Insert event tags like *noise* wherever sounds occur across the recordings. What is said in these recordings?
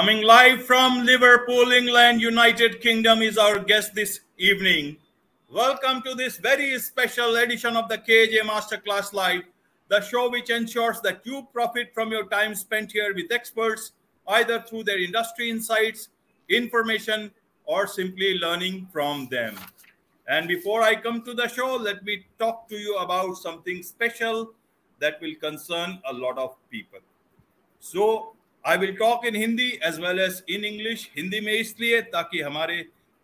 Coming live from Liverpool, England, United Kingdom is our guest this evening. Welcome to this very special edition of the KJ Masterclass Live, the show which ensures that you profit from your time spent here with experts, either through their industry insights, information, or simply learning from them. And before I come to the show, let me talk to you about something special that will concern a lot of people. So, I will talk in Hindi as well as in English Hindi में इसलिए ताकि हमारे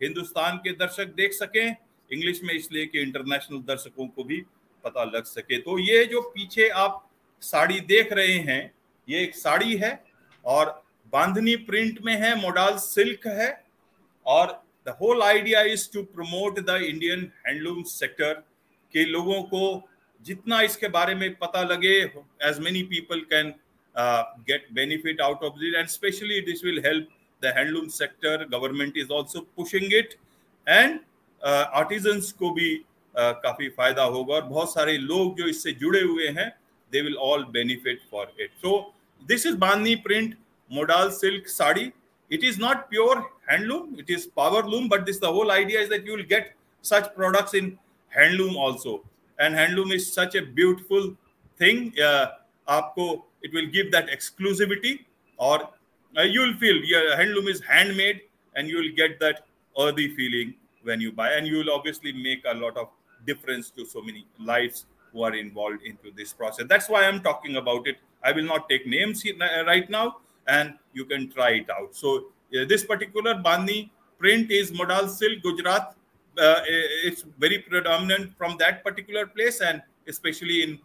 हिंदुस्तान के दर्शक देख सकें English में इसलिए कि इंटरनेशनल दर्शकों को भी पता लग सके। तो ये जो पीछे आप साड़ी देख रहे हैं, ये एक साड़ी है और बांधनी प्रिंट में है मोडाल सिल्क है और the whole idea is to promote the Indian handloom sector के लोगों को जितना इसके बारे में पता लगे as many people can uh, get benefit out of it and especially this will help the handloom sector government is also pushing it and uh, artisans को भी uh, काफी फायदा होगा और बहुत सारे लोग जो इससे जुड़े हुए हैं they will all benefit for it so this is bani print modal silk sari it is not pure handloom it is power loom but this the whole idea is that you will get such products in handloom also and handloom is such a beautiful thing uh, आपको it will give that exclusivity or uh, you will feel your handloom is handmade and you will get that earthy feeling when you buy. And you will obviously make a lot of difference to so many lives who are involved into this process. That's why i'm talking about it. I will not take names here, uh, right now and you can try it out. So uh, this particular bani print is modal silk gujarat. Uh, it's very predominant from that particular place and especially in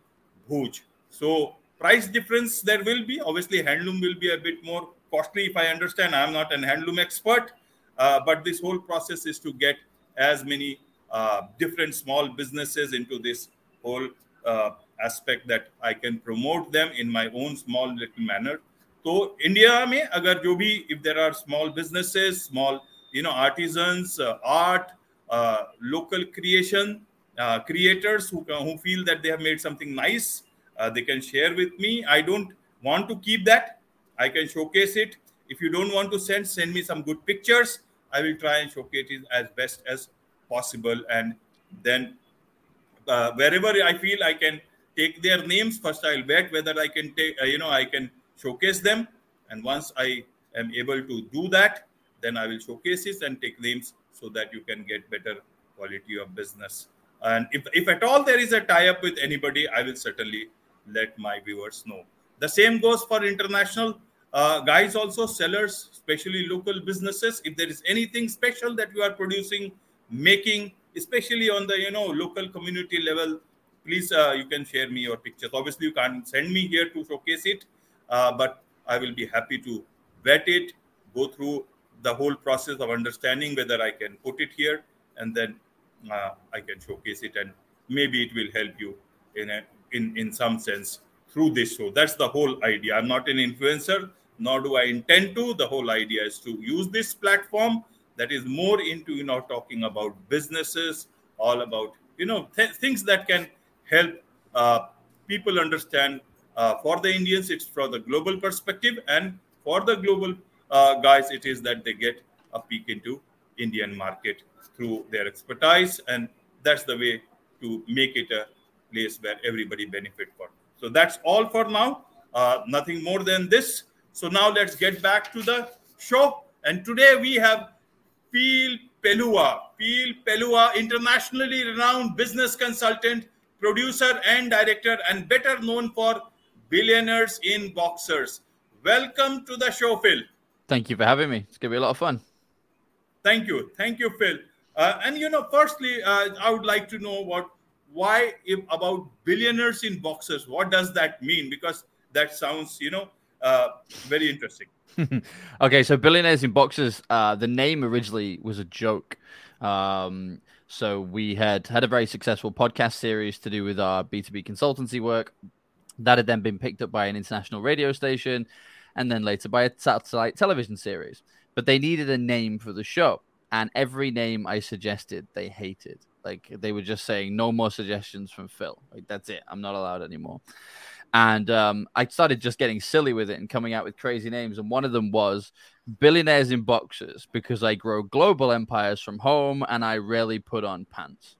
bhuj. So price difference there will be. Obviously handloom will be a bit more costly if i understand. I'm not an handloom expert uh, but this whole process is to get as many uh, different small businesses into this whole uh, aspect that i can promote them in my own small little manner. So india jo bhi if there are small businesses small you know artisans uh, art uh, local creation uh, creators who who feel that they uh, they can share with me. I don't want to keep that. I can showcase it. If you don't want to send, send me some good pictures. I will try and showcase it as best as possible. And then uh, wherever I feel I can take their names, first I'll bet whether I can take, uh, you know, I can showcase them. And once I am able to do that, then I will showcase it and take names so that you can get better quality of business. And if, if at all there is a tie up with anybody, I will certainly let my viewers know. The same goes for international uh, guys, also sellers, especially local businesses. If there is anything special that you are producing, making, especially on the you know local community level, please uh, you can share me your pictures. Obviously, you can't send me here to showcase it, uh, but I will be happy to vet it, go through the whole process of understanding whether I can put it here, and then uh, I can showcase it, and maybe it will help you in a in in some sense through this show. That's the whole idea. I'm not an influencer nor do i intend to. The whole idea is to use this platform that is more into you know talking about businesses all about you know th- things that can help uh, people understand uh, for the indians it's from the global perspective and for the global uh, guys it is that they get a peek into indian market through their expertise and that's the way to make it a place where everybody benefit from. So that's all for now. Uh, nothing more than this. So now let's get back to the show. And today we have Phil Pelucha. Phil Pelucha, internationally renowned business consultant, producer, and director, and better known for billionaires in boxers. Welcome to the show, Phil. Thank you for having me. It's going to be a lot of fun. Thank you. Thank you, Phil. Uh, and you know, firstly, uh, I would like to know what why if, about billionaires in boxers what does that mean? Because that sounds you know uh, very interesting. *laughs* Okay so billionaires in boxers uh, the name originally was a joke. Um, so we had had a very successful podcast series to do with our b2b consultancy work that had then been picked up by an international radio station and then later by a satellite television series. But they needed a name for the show and every name i suggested they hated like they were just saying, no more suggestions from Phil. Like that's it. I'm not allowed anymore. and um, I started just getting silly with it and coming out with crazy names. And one of them was billionaires in boxers because I grow global empires from home and I rarely put on pants.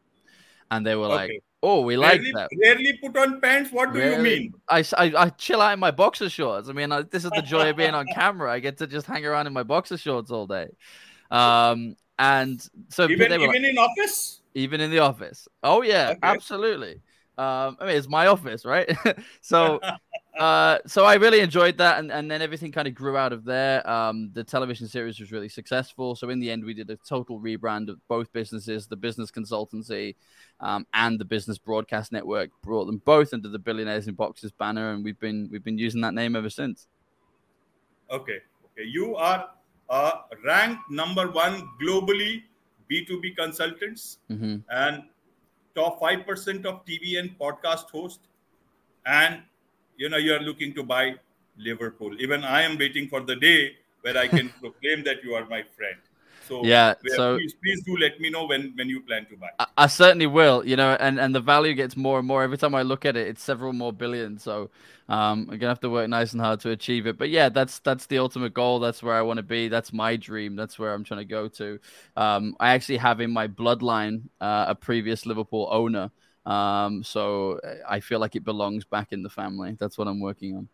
And they were okay. like, "Oh, we like rarely, that." Rarely put on pants. What do rarely, you mean? I, I, I chill out in my boxer shorts. I mean, I, this is the joy of being on *laughs* camera. I get to just hang around in my boxer shorts all day. Um, and so even, even like, in office, even in the office. Oh yeah, okay. absolutely. Um, I mean, it's my office, right? *laughs* so, *laughs* uh, so I really enjoyed that, and, and then everything kind of grew out of there. Um, the television series was really successful. So in the end, we did a total rebrand of both businesses, the business consultancy, um, and the business broadcast network. Brought them both under the Billionaires in Boxers banner, and we've been we've been using that name ever since. Okay, okay, you are uh, ranked number one globally B2B consultants, mm-hmm. and top 5% of TV and podcast hosts, and you know you are looking to buy Liverpool. Even I am waiting for the day where I can *laughs* proclaim that you are my friend. So yeah, so please, please do let me know when when you plan to buy. I, I, certainly will. You know, and and the value gets more and more every time I look at it. It's several more billion. So um, I'm gonna have to work nice and hard to achieve it. But yeah, that's that's the ultimate goal. That's where I want to be. That's my dream. That's where I'm trying to go to. Um, I actually have in my bloodline uh, a previous Liverpool owner. Um, so I feel like it belongs back in the family. That's what I'm working on.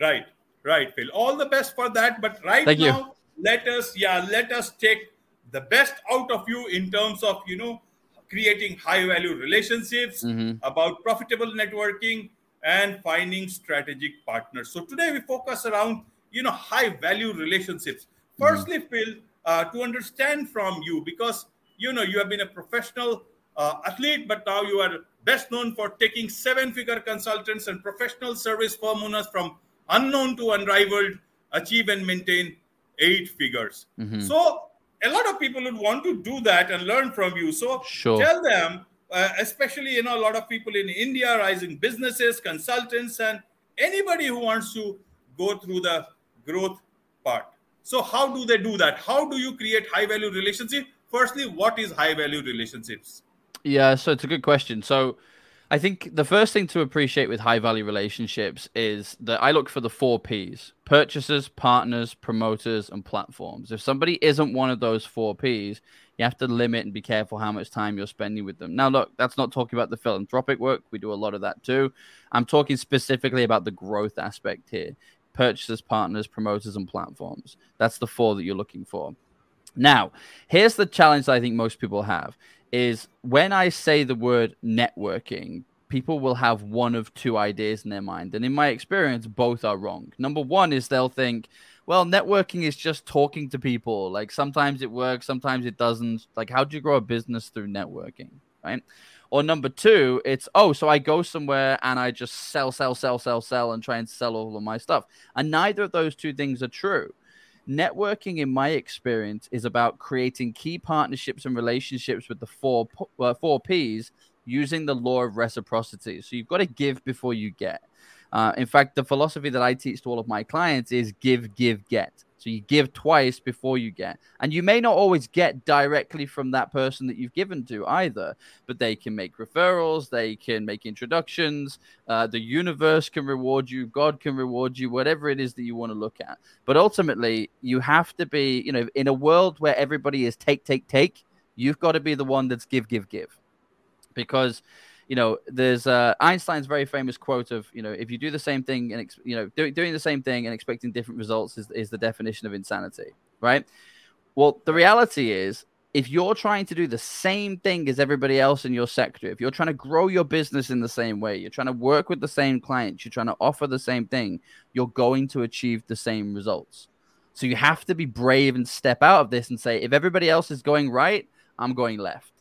Right, right, Phil. All the best for that. But right Thank now, you let us yeah let us take the best out of you in terms of you know creating high value relationships mm-hmm. about profitable networking and finding strategic partners so today we focus around you know high value relationships mm-hmm. firstly phil uh, to understand from you because you know you have been a professional uh, athlete but now you are best known for taking seven figure consultants and professional service firm owners from unknown to unrivaled achieve and maintain eight figures. Mm-hmm. So a lot of people would want to do that and learn from you. So sure. tell them, uh, especially you know a lot of people in India, rising businesses, consultants, and anybody who wants to go through the growth part. So how do they do that? How do you create high value relationships? Firstly, what is high value relationships? Yeah, so it's a good question. So I think the first thing to appreciate with high value relationships is that I look for the four P's purchasers, partners, promoters, and platforms. If somebody isn't one of those four P's, you have to limit and be careful how much time you're spending with them. Now, look, that's not talking about the philanthropic work. We do a lot of that too. I'm talking specifically about the growth aspect here purchasers, partners, promoters, and platforms. That's the four that you're looking for. Now, here's the challenge I think most people have is when I say the word networking, people will have one of two ideas in their mind. And in my experience, both are wrong. Number one is they'll think, well, networking is just talking to people. Like sometimes it works, sometimes it doesn't. Like, how do you grow a business through networking? Right. Or number two, it's, oh, so I go somewhere and I just sell, sell, sell, sell, sell, and try and sell all of my stuff. And neither of those two things are true networking in my experience is about creating key partnerships and relationships with the four uh, four p's using the law of reciprocity. So you've got to give before you get uh, in fact the philosophy that i teach to all of my clients is give give get so you give twice before you get. And you may not always get directly from that person that you've given to either, but they can make referrals, they can make introductions, uh, the universe can reward you, God can reward you, whatever it is that you want to look at. But ultimately, you have to be, you know, in a world where everybody is take, take, take, you've got to be the one that's give, give, give. Because you know, there's uh, Einstein's very famous quote of, you know, if you do the same thing and, you know, do, doing the same thing and expecting different results is, is the definition of insanity, right? Well, the reality is, if you're trying to do the same thing as everybody else in your sector, if you're trying to grow your business in the same way, you're trying to work with the same clients, you're trying to offer the same thing, you're going to achieve the same results. So you have to be brave and step out of this and say, if everybody else is going right, I'm going left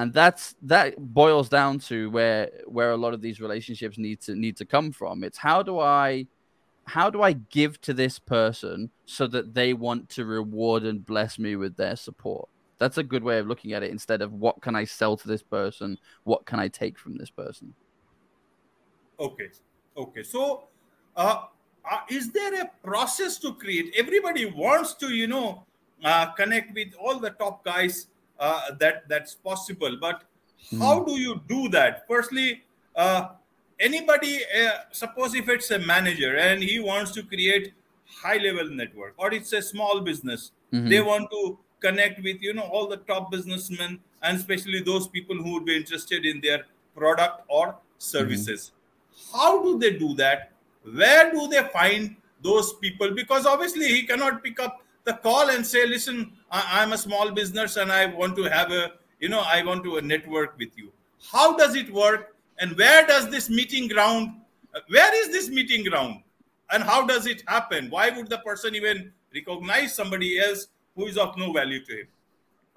and that's that boils down to where where a lot of these relationships need to need to come from. It's how do i how do i give to this person so that they want to reward and bless me with their support? That's a good way of looking at it instead of what can i sell to this person? What can i take from this person? Okay. Okay. So uh, uh is there a process to create? Everybody wants to you know uh, connect with all the top guys uh, that that's possible. But how hmm. do you do that? Firstly uh, anybody, uh, suppose if it's a manager and he wants to create high level network or it's a small business, Mhm. they want to connect with you know all the top businessmen and especially those people who would be interested in their product or services. How do they do that? Where do they find those people? Because obviously he cannot pick up the call and say listen I, i'm a small business and i want to have a you know i want to network with you how does it work and where does this meeting ground where is this meeting ground and how does it happen why would the person even recognize somebody else who is of no value to him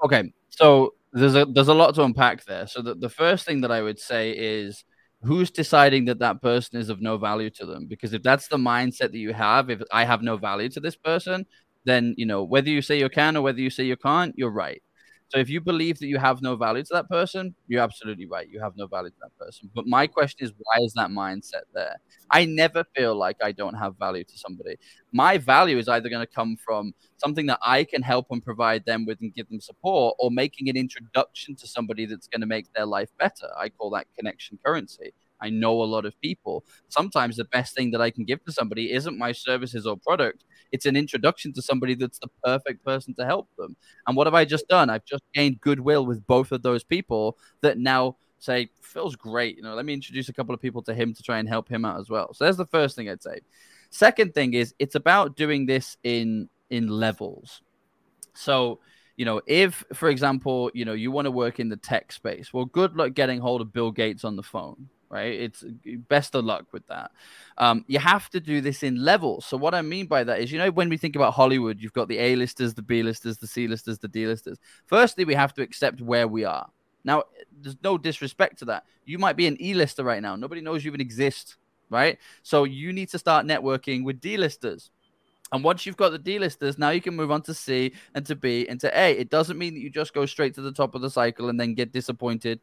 Okay, so there's a there's a lot to unpack there. So the, the first thing that I would say is who's deciding that that person is of no value to them? Because if that's the mindset that you have, if I have no value to this person, then you know whether you say you can or whether you say you can't, you're right. So if you believe that you have no value to that person, you're absolutely right. You have no value to that person. But my question is, why is that mindset there? I never feel like I don't have value to somebody. My value is either going to come from something that I can help and provide them with and give them support, or making an introduction to somebody that's going to make their life better. I call that connection currency. I know a lot of people. Sometimes the best thing that I can give to somebody isn't my services or product. It's an introduction to somebody that's the perfect person to help them. And what have I just done? I've just gained goodwill with both of those people that now say, Phil's great. You know, let me introduce a couple of people to him to try and help him out as well. So there's the first thing I'd say. Second thing is it's about doing this in in levels. So, you know, if for example, you know, you want to work in the tech space, well, good luck getting hold of Bill Gates on the phone, right? It's best of luck with that. Um, you have to do this in levels. So what I mean by that is, you know, when we think about Hollywood, you've got the A-listers, the B-listers, the C-listers, the D-listers. Firstly, we have to accept where we are. Now, there's no disrespect to that. You might be an E-lister right now. Nobody knows you even exist, right? So you need to start networking with D-listers. And once you've got the D listers, now you can move on to C and to B and to A. It doesn't mean that you just go straight to the top of the cycle and then get disappointed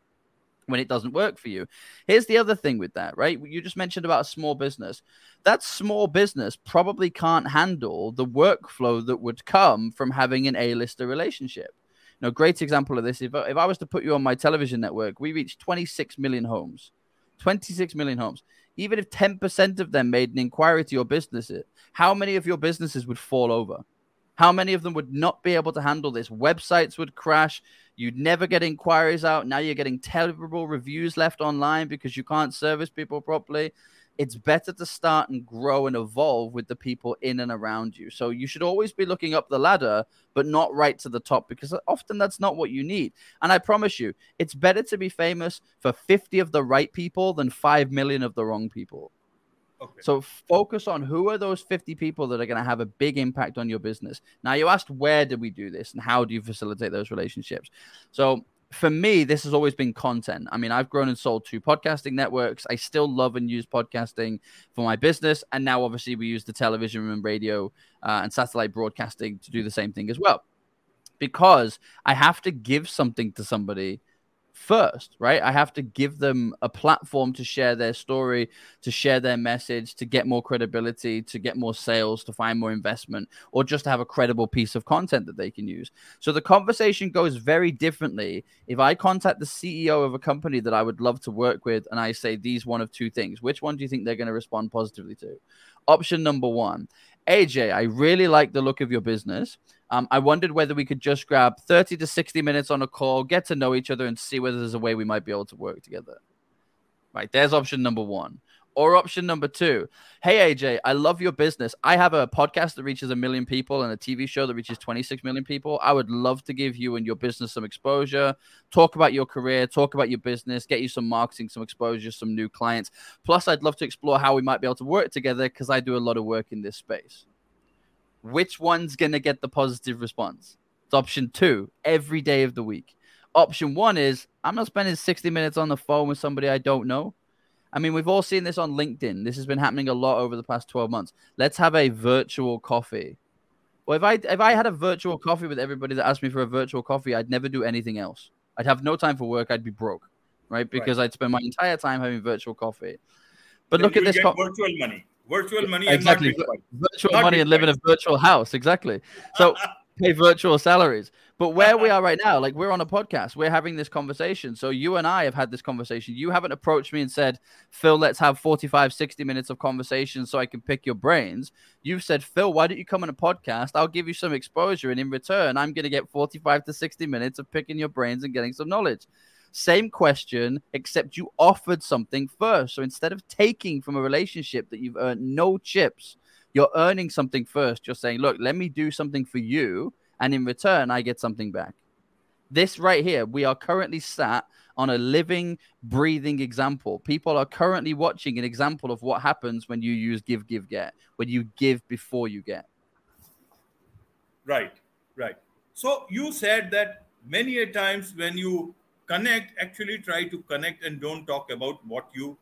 when it doesn't work for you. Here's the other thing with that, right? You just mentioned about a small business. That small business probably can't handle the workflow that would come from having an A-lister relationship. Now, great example of this. If, if I was to put you on my television network, we reach 26 million homes. 26 million homes. Even if 10% of them made an inquiry to your business, how many of your businesses would fall over? How many of them would not be able to handle this? Websites would crash. You'd never get inquiries out. Now you're getting terrible reviews left online because you can't service people properly. It's better to start and grow and evolve with the people in and around you. So you should always be looking up the ladder, but not right to the top because often that's not what you need. And I promise you, it's better to be famous for 50 of the right people than 5 million of the wrong people. Okay So focus on who are those 50 people that are going to have a big impact on your business. Now you asked where do we do this and how do you facilitate those relationships? So for me, this has always been content. I mean, I've grown and sold two podcasting networks. I still love and use podcasting for my business. And now, obviously, we use the television and radio uh, and satellite broadcasting to do the same thing as well. Because I have to give something to somebody first, right? I have to give them a platform to share their story, to share their message, to get more credibility, to get more sales, to find more investment, or just to have a credible piece of content that they can use. So the conversation goes very differently if I contact the CEO of a company that I would love to work with and I say these one of two things. Which one do you think they're going to respond positively to? Option number one AJ, I really like the look of your business. Um, I wondered whether we could just grab 30 to 60 minutes on a call, get to know each other, and see whether there's a way we might be able to work together. Right, there's option number one. Or option number two, hey AJ, I love your business. I have a podcast that reaches a million people and a TV show that reaches 26 million people. I would love to give you and your business some exposure, talk about your career, talk about your business, get you some marketing, some exposure, some new clients. Plus, I'd love to explore how we might be able to work together because I do a lot of work in this space. Which one's going to get the positive response? It's option two, every day of the week. Option one is I'm not spending 60 minutes on the phone with somebody I don't know. I mean, we've all seen this on LinkedIn. This has been happening a lot over the past 12 months. Let's have a virtual coffee. Well, if I if I had a virtual coffee with everybody that asked me for a virtual coffee, I'd never do anything else. I'd have no time for work. I'd be broke, right? Because I'd spend my entire time having virtual coffee. But look at this. co- virtual money virtual money exactly virtual Not money and live in a virtual house. Exactly. So *laughs* pay virtual salaries. But where we are right now, like we're on a podcast, we're having this conversation. So you and I have had this conversation. You haven't approached me and said, Phil, let's have 45, 60 minutes of conversation so I can pick your brains. You've said, Phil, why don't you come on a podcast? I'll give you some exposure. And in return, I'm going to get 45 to 60 minutes of picking your brains and getting some knowledge. Same question, except you offered something first. So instead of taking from a relationship that you've earned no chips, you're earning something first. You're saying, look, let me do something for you and in return, I get something back. This right here, we are currently sat on a living, breathing example. People are currently watching an example of what happens when you use give, give, get, when you give before you get. Right, right. So you said that many a times when you connect, actually try to connect and don't talk about what you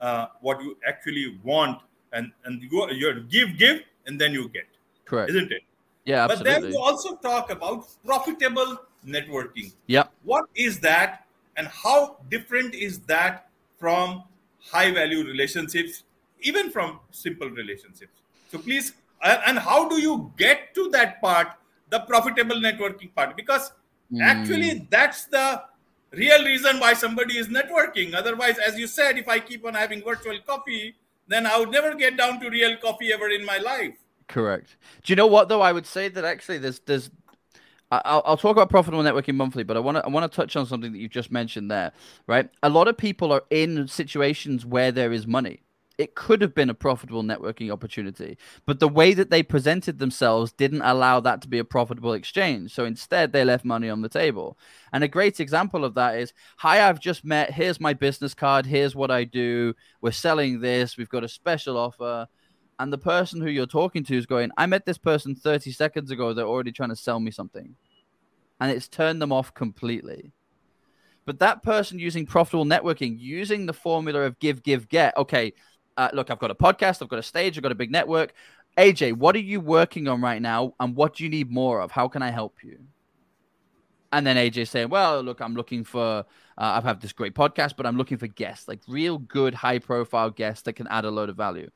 uh, what you actually want, and and you you give, give, and then you get. Correct, isn't it? Yeah, absolutely. But then you also talk about profitable networking. Yeah. What is that and how different is that from high value relationships, even from simple relationships? So please, and how do you get to that part, the profitable networking part? Because mm. actually, that's the real reason why somebody is networking. Otherwise, as you said, if I keep on having virtual coffee, then I would never get down to real coffee ever in my life. Correct. Do you know what though? I would say that actually there's there's I'll, I'll talk about profitable networking monthly, but I want to I want to touch on something that you just mentioned there, right? A lot of people are in situations where there is money. It could have been a profitable networking opportunity, but the way that they presented themselves didn't allow that to be a profitable exchange. So instead, they left money on the table. And a great example of that is, "Hi, I've just met. Here's my business card. Here's what I do. We're selling this. We've got a special offer." and the person who you're talking to is going, I met this person 30 seconds ago. They're already trying to sell me something. And it's turned them off completely. But that person using profitable networking, using the formula of give, give, get. Okay, uh, look, I've got a podcast, I've got a stage, I've got a big network. AJ, what are you working on right now? And what do you need more of? How can I help you? And then AJ saying, Well, look, I'm looking for, uh, I've had this great podcast, but I'm looking for guests, like real good, high profile guests that can add a load of value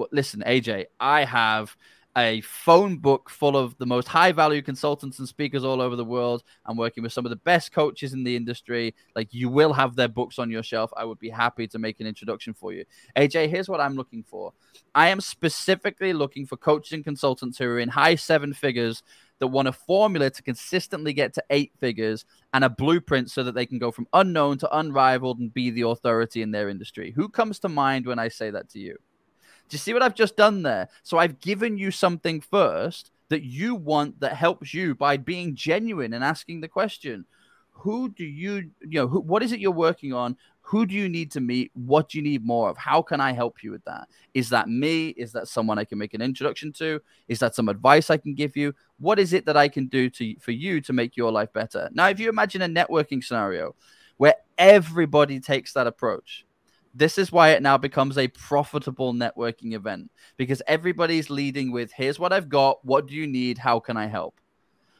well, listen, AJ, I have a phone book full of the most high value consultants and speakers all over the world. I'm working with some of the best coaches in the industry. Like you will have their books on your shelf. I would be happy to make an introduction for you. AJ, here's what I'm looking for. I am specifically looking for coaches and consultants who are in high seven figures that want a formula to consistently get to eight figures and a blueprint so that they can go from unknown to unrivaled and be the authority in their industry. Who comes to mind when I say that to you? Do you see what I've just done there? So I've given you something first that you want that helps you by being genuine and asking the question who do you you know who, what is it you're working on? Who do you need to meet? What do you need more of? How can i help you with that? Is that me? Is that someone i can make an introduction to? Is that some advice i can give you? What is it that i can do to for you to make your life better? Now if you imagine a networking scenario where everybody takes that approach this is why it now becomes a profitable networking event because everybody's leading with here's what I've got, what do you need, how can I help?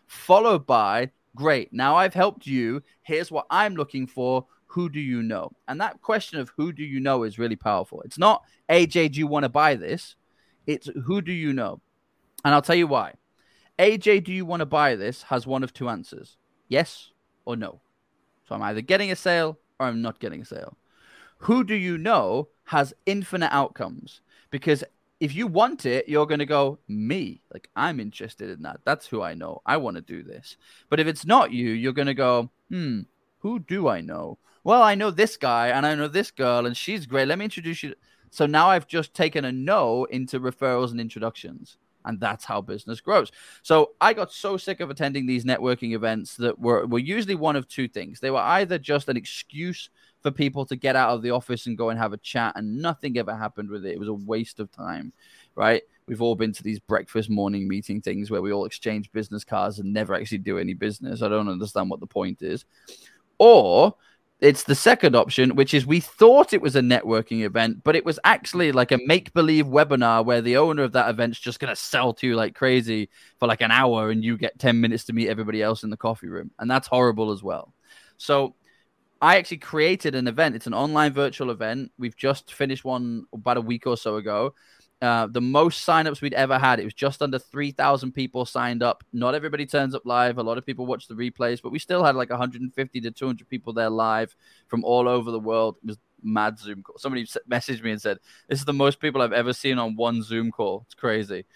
Followed by great, now I've helped you, here's what I'm looking for, who do you know? And that question of who do you know is really powerful. It's not AJ, do you want to buy this? It's who do you know? And I'll tell you why. AJ, do you want to buy this? has one of two answers yes or no. So I'm either getting a sale or I'm not getting a sale who do you know has infinite outcomes? Because if you want it, you're going to go, me. Like, I'm interested in that. That's who I know. I want to do this. But if it's not you, you're going to go, hmm, who do I know? Well, I know this guy and I know this girl and she's great. Let me introduce you. So now I've just taken a no into referrals and introductions. And that's how business grows. So I got so sick of attending these networking events that were, were usually one of two things. They were either just an excuse for people to get out of the office and go and have a chat, and nothing ever happened with it. It was a waste of time, right? We've all been to these breakfast morning meeting things where we all exchange business cards and never actually do any business. I don't understand what the point is. Or it's the second option, which is we thought it was a networking event, but it was actually like a make believe webinar where the owner of that event's just going to sell to you like crazy for like an hour and you get 10 minutes to meet everybody else in the coffee room. And that's horrible as well. So I actually created an event. It's an online virtual event. We've just finished one about a week or so ago. uh, the most signups we'd ever had. It was just under 3,000 people signed up. Not everybody turns up live. A lot of people watch the replays, but we still had like 150 to 200 people there live from all over the world. It was mad Zoom call. Somebody messaged me and said, This is the most people I've ever seen on one Zoom call. It's crazy.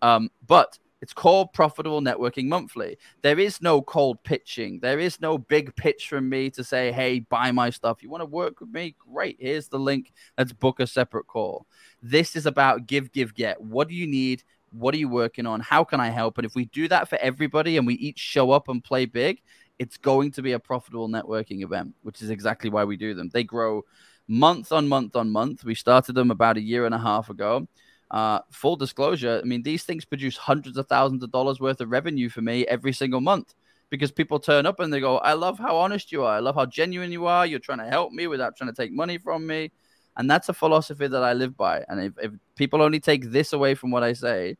Um, but it's called Profitable Networking Monthly. There is no cold pitching. There is no big pitch from me to say, hey, buy my stuff. You want to work with me? Great. Here's the link. Let's book a separate call. This is about give, give, get. What do you need? What are you working on? How can I help? And if we do that for everybody and we each show up and play big, it's going to be a profitable networking event, which is exactly why we do them. They grow month on month on month. We started them about a year and a half ago. Uh, full disclosure, I mean, these things produce hundreds of thousands of dollars worth of revenue for me every single month because people turn up and they go, I love how honest you are. I love how genuine you are. You're trying to help me without trying to take money from me. And that's a philosophy that I live by. And if, if people only take this away from what I say,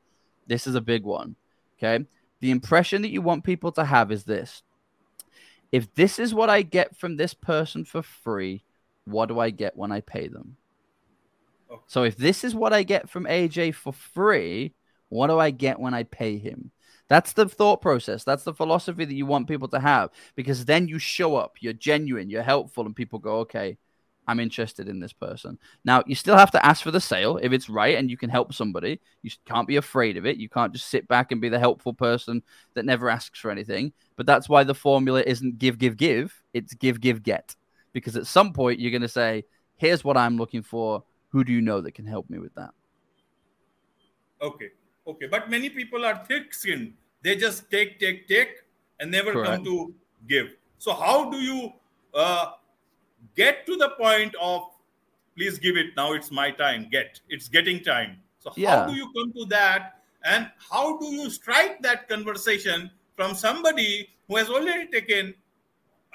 this is a big one. Okay. The impression that you want people to have is this if this is what I get from this person for free, what do I get when I pay them? So if this is what I get from AJ for free, what do I get when I pay him? That's the thought process. That's the philosophy that you want people to have because then you show up, you're genuine, you're helpful, and people go, okay, I'm interested in this person. Now, you still have to ask for the sale if it's right and you can help somebody. You can't be afraid of it. You can't just sit back and be the helpful person that never asks for anything. But that's why the formula isn't give, give, give. It's give, give, get. Because at some point, you're going to say, here's what I'm looking for who do you know that can help me with that? Okay. Okay. But many people are thick skinned. They just take, take, take, and never Correct. come to give. So, how do you uh, get to the point of please give it now? It's my time. Get it's getting time. So, how yeah. do you come to that? And how do you strike that conversation from somebody who has already taken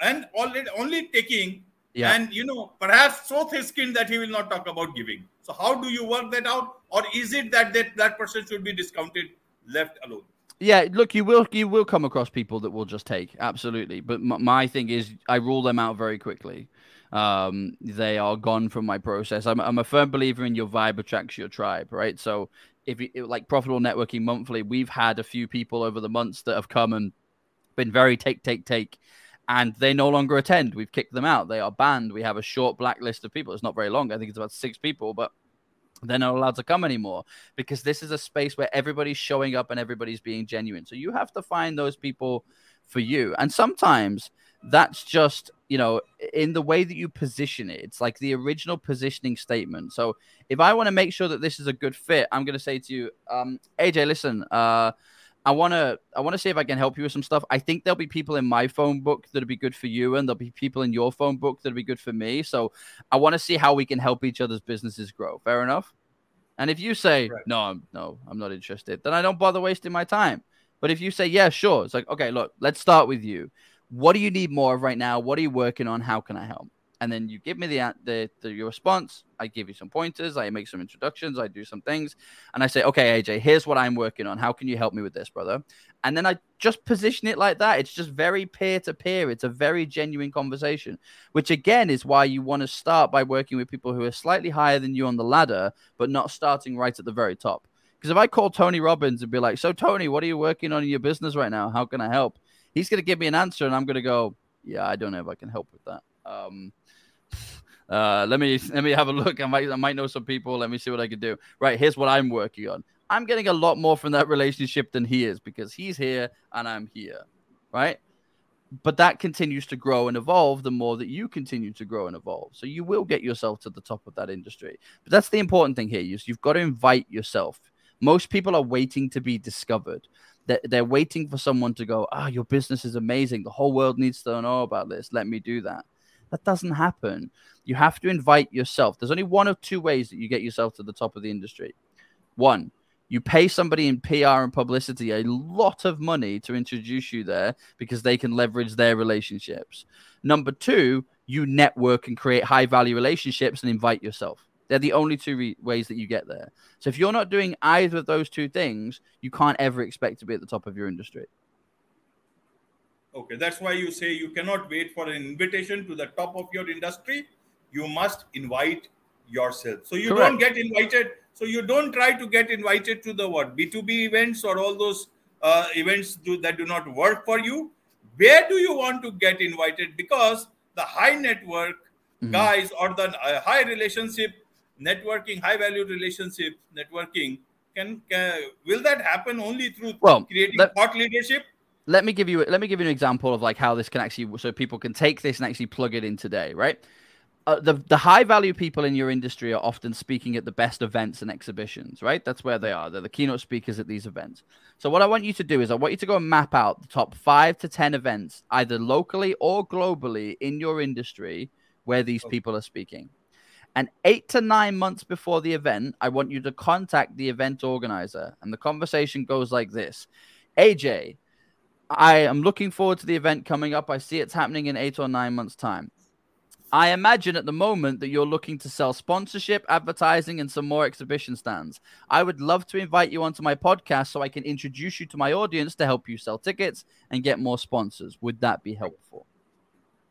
and already only taking yeah. And you know, perhaps so thick-skinned that he will not talk about giving. So how do you work that out, or is it that that, that person should be discounted, left alone? Yeah, look, you will you will come across people that will just take absolutely, but m- my thing is I rule them out very quickly. Um, they are gone from my process. I'm I'm a firm believer in your vibe attracts your tribe, right? So if you like profitable networking monthly, we've had a few people over the months that have come and been very take take take and they no longer attend. We've kicked them out. They are banned. We have a short blacklist of people. It's not very long. I think it's about six people, but they're not allowed to come anymore because this is a space where everybody's showing up and everybody's being genuine. So you have to find those people for you. And sometimes that's just, you know, in the way that you position it. It's like the original positioning statement. So if I want to make sure that this is a good fit, I'm going to say to you, um, AJ, listen, uh, I want to I want to see if I can help you with some stuff. I think there'll be people in my phone book that'll be good for you, and there'll be people in your phone book that'll be good for me. So I want to see how we can help each other's businesses grow. Fair enough. And if you say right. no, I'm, no, I'm not interested, then I don't bother wasting my time. But if you say yeah, sure, it's like okay, look, let's start with you. What do you need more of right now? What are you working on? How can I help? And then you give me the, the, the your response. I give you some pointers. I make some introductions. I do some things, and I say, okay, AJ, here's what I'm working on. How can you help me with this, brother? And then I just position it like that. It's just very peer to peer. It's a very genuine conversation, which again is why you want to start by working with people who are slightly higher than you on the ladder, but not starting right at the very top. Because if I call Tony Robbins and be like, so Tony, what are you working on in your business right now? How can I help? He's going to give me an answer, and I'm going to go, yeah, I don't know if I can help with that. Um, uh, let me *laughs* let me have a look. I might I might know some people. Let me see what I can do. Right, here's what I'm working on. I'm getting a lot more from that relationship than he is because he's here and I'm here, right? But that continues to grow and evolve the more that you continue to grow and evolve. So you will get yourself to the top of that industry. But that's the important thing here. Is you've got to invite yourself. Most people are waiting to be discovered. They're, they're waiting for someone to go, ah, oh, your business is amazing. The whole world needs to know about this. Let me do that. That doesn't happen. You have to invite yourself. There's only one of two ways that you get yourself to the top of the industry. One, you pay somebody in PR and publicity a lot of money to introduce you there because they can leverage their relationships. Number two, you network and create high value relationships and invite yourself. They're the only two re- ways that you get there. So if you're not doing either of those two things, you can't ever expect to be at the top of your industry. Okay, that's why you say you cannot wait for an invitation to the top of your industry. You must invite yourself. So you Correct. don't get invited So you don't try to get invited to the what B2B events or all those uh, events do, that do not work for you. Where do you want to get invited? Because the high network mm-hmm. guys or the uh, high relationship networking, high value relationship networking can, can will that happen only through well, creating that, thought leadership? Let me give you let me give you an example of like how this can actually so people can take this and actually plug it in today, right? Uh, the the high value people in your industry are often speaking at the best events and exhibitions, right? That's where they are. They're the keynote speakers at these events. So what I want you to do is I want you to go and map out the top five to ten events, either locally or globally in your industry, where these people are speaking. And eight to nine months before the event, I want you to contact the event organizer. And the conversation goes like this AJ, I am looking forward to the event coming up. I see it's happening in eight or nine months' time. I imagine at the moment that you're looking to sell sponsorship, advertising, and some more exhibition stands. I would love to invite you onto my podcast so I can introduce you to my audience to help you sell tickets and get more sponsors. Would that be helpful?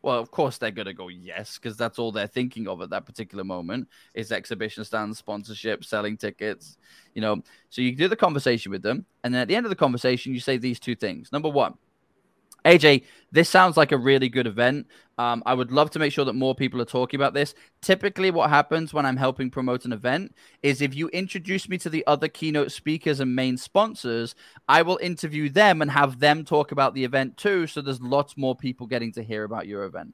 Well, of course they're gonna go yes, because that's all they're thinking of at that particular moment is exhibition stands, sponsorship, selling tickets. You know, so you do the conversation with them, and then at the end of the conversation, you say these two things. Number one, AJ, this sounds like a really good event. Um, I would love to make sure that more people are talking about this. Typically, what happens when I'm helping promote an event is if you introduce me to the other keynote speakers and main sponsors, I will interview them and have them talk about the event too. So there's lots more people getting to hear about your event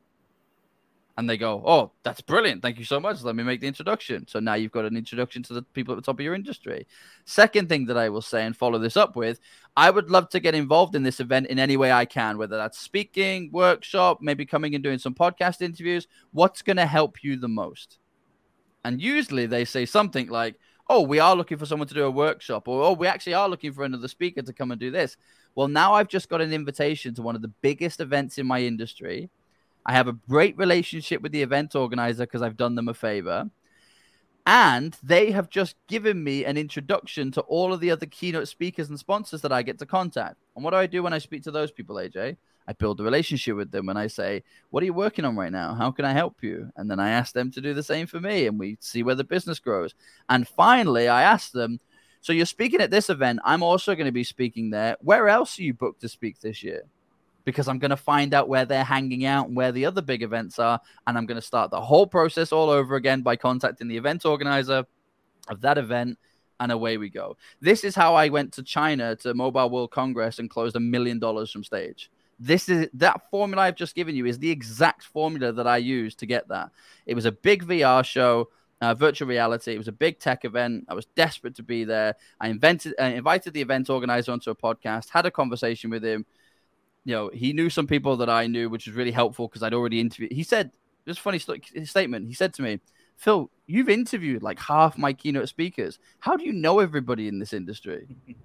and they go, "Oh, that's brilliant! Thank you so much. Let me make the introduction." So now you've got an introduction to the people at the top of your industry. Second thing that I will say and follow this up with, I would love to get involved in this event in any way I can, whether that's speaking, workshop, maybe coming and doing some podcast interviews. What's going to help you the most? And usually they say something like, "Oh, we are looking for someone to do a workshop," or "Oh, we actually are looking for another speaker to come and do this." Well, now I've just got an invitation to one of the biggest events in my industry I have a great relationship with the event organizer because I've done them a favor. And they have just given me an introduction to all of the other keynote speakers and sponsors that I get to contact. And what do I do when I speak to those people, AJ? I build a relationship with them and I say, What are you working on right now? How can I help you? And then I ask them to do the same for me and we see where the business grows. And finally, I ask them, So you're speaking at this event. I'm also going to be speaking there. Where else are you booked to speak this year? Because I'm going to find out where they're hanging out and where the other big events are. And I'm going to start the whole process all over again by contacting the event organizer of that event. And away we go. This is how I went to China to Mobile World Congress and closed a million dollars from stage. This is that formula I've just given you is the exact formula that I used to get that. It was a big VR show. Uh, virtual reality. It was a big tech event. I was desperate to be there. I invented, uh, invited the event organizer onto a podcast, had a conversation with him, you know, he knew some people that I knew, which was really helpful because I'd already interviewed. He said, this funny st- statement. He said to me, Phil, you've interviewed like half my keynote speakers. How do you know everybody in this industry? *laughs*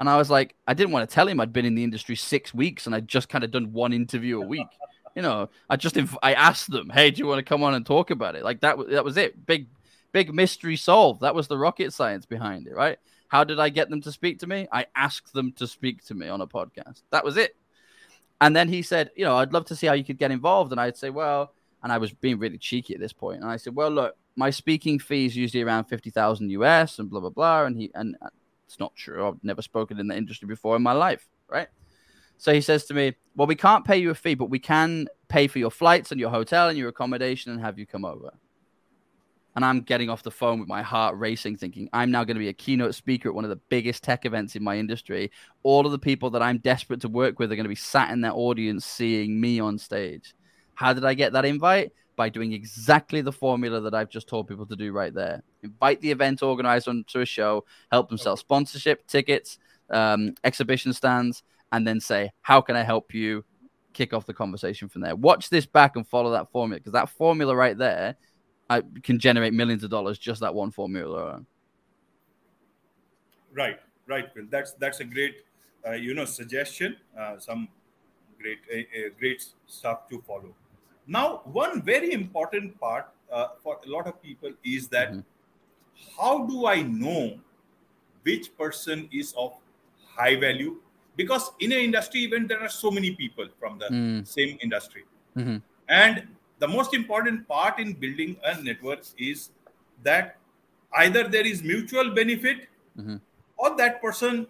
And I was like, I didn't want to tell him I'd been in the industry six weeks and I'd just kind of done one interview a week. *laughs* You know, I just inv- I asked them, hey, do you want to come on and talk about it? Like that, that was it. Big, big mystery solved. That was the rocket science behind it, right? How did I get them to speak to me? I asked them to speak to me on a podcast. That was it. And then he said, you know, I'd love to see how you could get involved. And I'd say, well, and I was being really cheeky at this point. And I said, well, look, my speaking fee is usually around 50,000 US and blah, blah, blah. And he, and uh, it's not true. I've never spoken in the industry before in my life. Right. So he says to me, well, we can't pay you a fee, but we can pay for your flights and your hotel and your accommodation and have you come over and I'm getting off the phone with my heart racing, thinking I'm now going to be a keynote speaker at one of the biggest tech events in my industry. All of the people that I'm desperate to work with are going to be sat in their audience seeing me on stage. How did I get that invite? By doing exactly the formula that I've just told people to do right there. Invite the event organizer onto a show, help them sell sponsorship, tickets, um, exhibition stands, and then say, How can I help you? Kick off the conversation from there. Watch this back and follow that formula because that formula right there I can generate millions of dollars just that one formula. Right, right. Well, that's that's a great, uh, you know, suggestion. Uh, some great, uh, great stuff to follow. Now, one very important part uh, for a lot of people is that mm-hmm. how do I know which person is of high value? Because in an industry event, there are so many people from the mm. same industry, mm-hmm. and the most important part in building a network is that either there is mutual benefit mm-hmm. or that person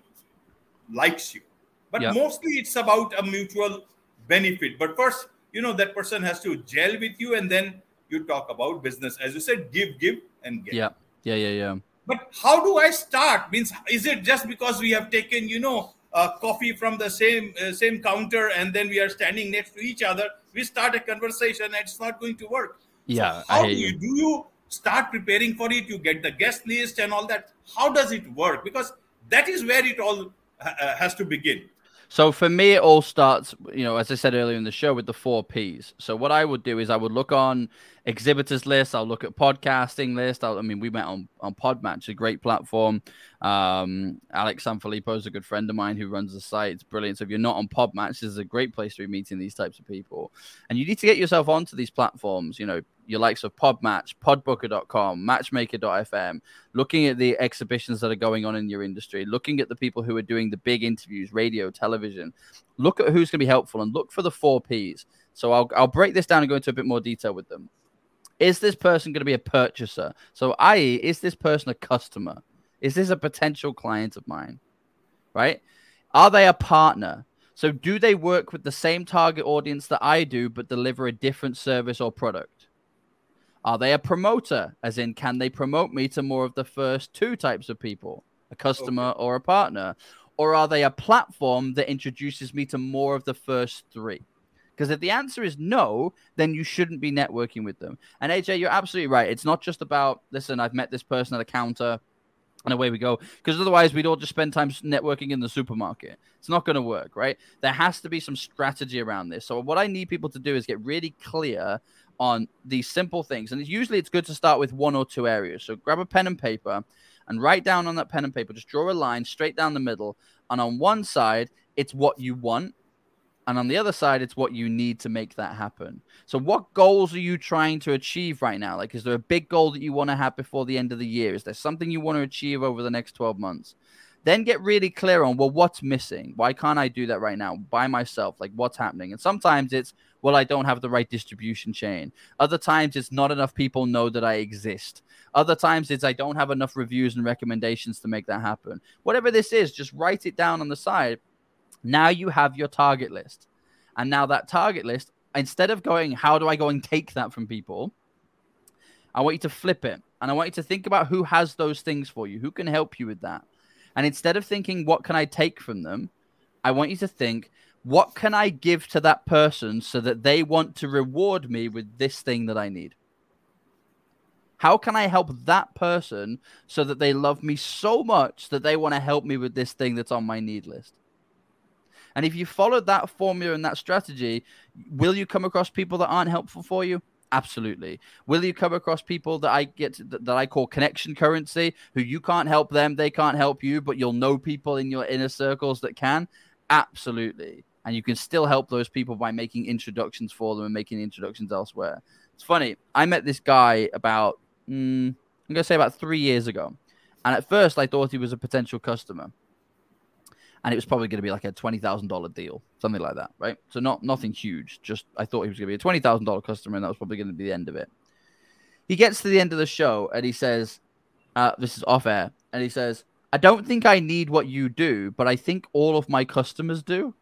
likes you but Yeah. mostly it's about a mutual benefit but first you know that person has to gel with you and then you talk about business as you said give give and get Yeah. Yeah. Yeah. Yeah. but how do i start means is it just because we have taken you know uh, coffee from the same uh, same counter and then we are standing next to each other we start a conversation and it's not going to work Yeah. how I do you you. do you start preparing for it you get the guest list and all that how does it work because that is where it all uh, uh, has to begin So for me, it all starts, you know, as I said earlier in the show, with the four P's. So what I would do is I would look on exhibitors list. I'll look at podcasting list. I'll, I mean, we met on on Podmatch, a great platform. Um, Alex Sanfilippo is a good friend of mine who runs the site. It's brilliant. So if you're not on Podmatch, this is a great place to be meeting these types of people. And you need to get yourself onto these platforms. You know, your likes of Podmatch, Podbooker.com, Matchmaker.fm, looking at the exhibitions that are going on in your industry, looking at the people who are doing the big interviews, radio, television. Look at who's going to be helpful and look for the four P's. So I'll, I'll break this down and go into a bit more detail with them. Is this person going to be a purchaser? So, i.e., is this person a customer? Is this a potential client of mine? Right? Are they a partner? So, do they work with the same target audience that I do, but deliver a different service or product? Are they a promoter? As in, can they promote me to more of the first two types of people, a customer or a partner? Or are they a platform that introduces me to more of the first three? Because if the answer is no, then you shouldn't be networking with them. And AJ, you're absolutely right. It's not just about, listen, I've met this person at a counter and away we go. Because otherwise, we'd all just spend time networking in the supermarket. It's not going to work, right? There has to be some strategy around this. So, what I need people to do is get really clear on these simple things. And usually, it's good to start with one or two areas. So, grab a pen and paper and write down on that pen and paper, just draw a line straight down the middle. And on one side, it's what you want. And on the other side, it's what you need to make that happen. So, what goals are you trying to achieve right now? Like, is there a big goal that you want to have before the end of the year? Is there something you want to achieve over the next 12 months? Then get really clear on, well, what's missing? Why can't I do that right now by myself? Like, what's happening? And sometimes it's, well, I don't have the right distribution chain. Other times it's not enough people know that I exist. Other times it's I don't have enough reviews and recommendations to make that happen. Whatever this is, just write it down on the side. Now you have your target list. And now that target list, instead of going, how do I go and take that from people? I want you to flip it. And I want you to think about who has those things for you, who can help you with that. And instead of thinking, what can I take from them? I want you to think, what can I give to that person so that they want to reward me with this thing that I need? How can I help that person so that they love me so much that they want to help me with this thing that's on my need list? And if you follow that formula and that strategy, will you come across people that aren't helpful for you? Absolutely. Will you come across people that I get to, that I call connection currency, who you can't help them, they can't help you, but you'll know people in your inner circles that can? Absolutely. And you can still help those people by making introductions for them and making introductions elsewhere. It's funny. I met this guy about, mm, I'm going to say about three years ago. And at first, I thought he was a potential customer and it was probably going to be like a twenty thousand dollar deal, something like that, right? So not nothing huge. Just I thought he was going to be a twenty thousand dollar customer, and that was probably going to be the end of it. He gets to the end of the show and he says, uh, "This is off air," and he says, "I don't think I need what you do, but I think all of my customers do."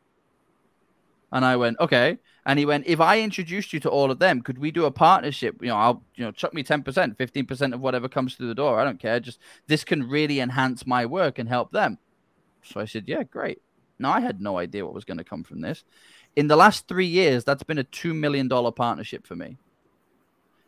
And I went, "Okay." And he went, "If I introduced you to all of them, could we do a partnership? You know, I'll you know chuck me ten percent, fifteen percent of whatever comes through the door. I don't care. Just this can really enhance my work and help them." So I said, yeah, great. Now I had no idea what was going to come from this. In the last three years, that's been a $2 million partnership for me.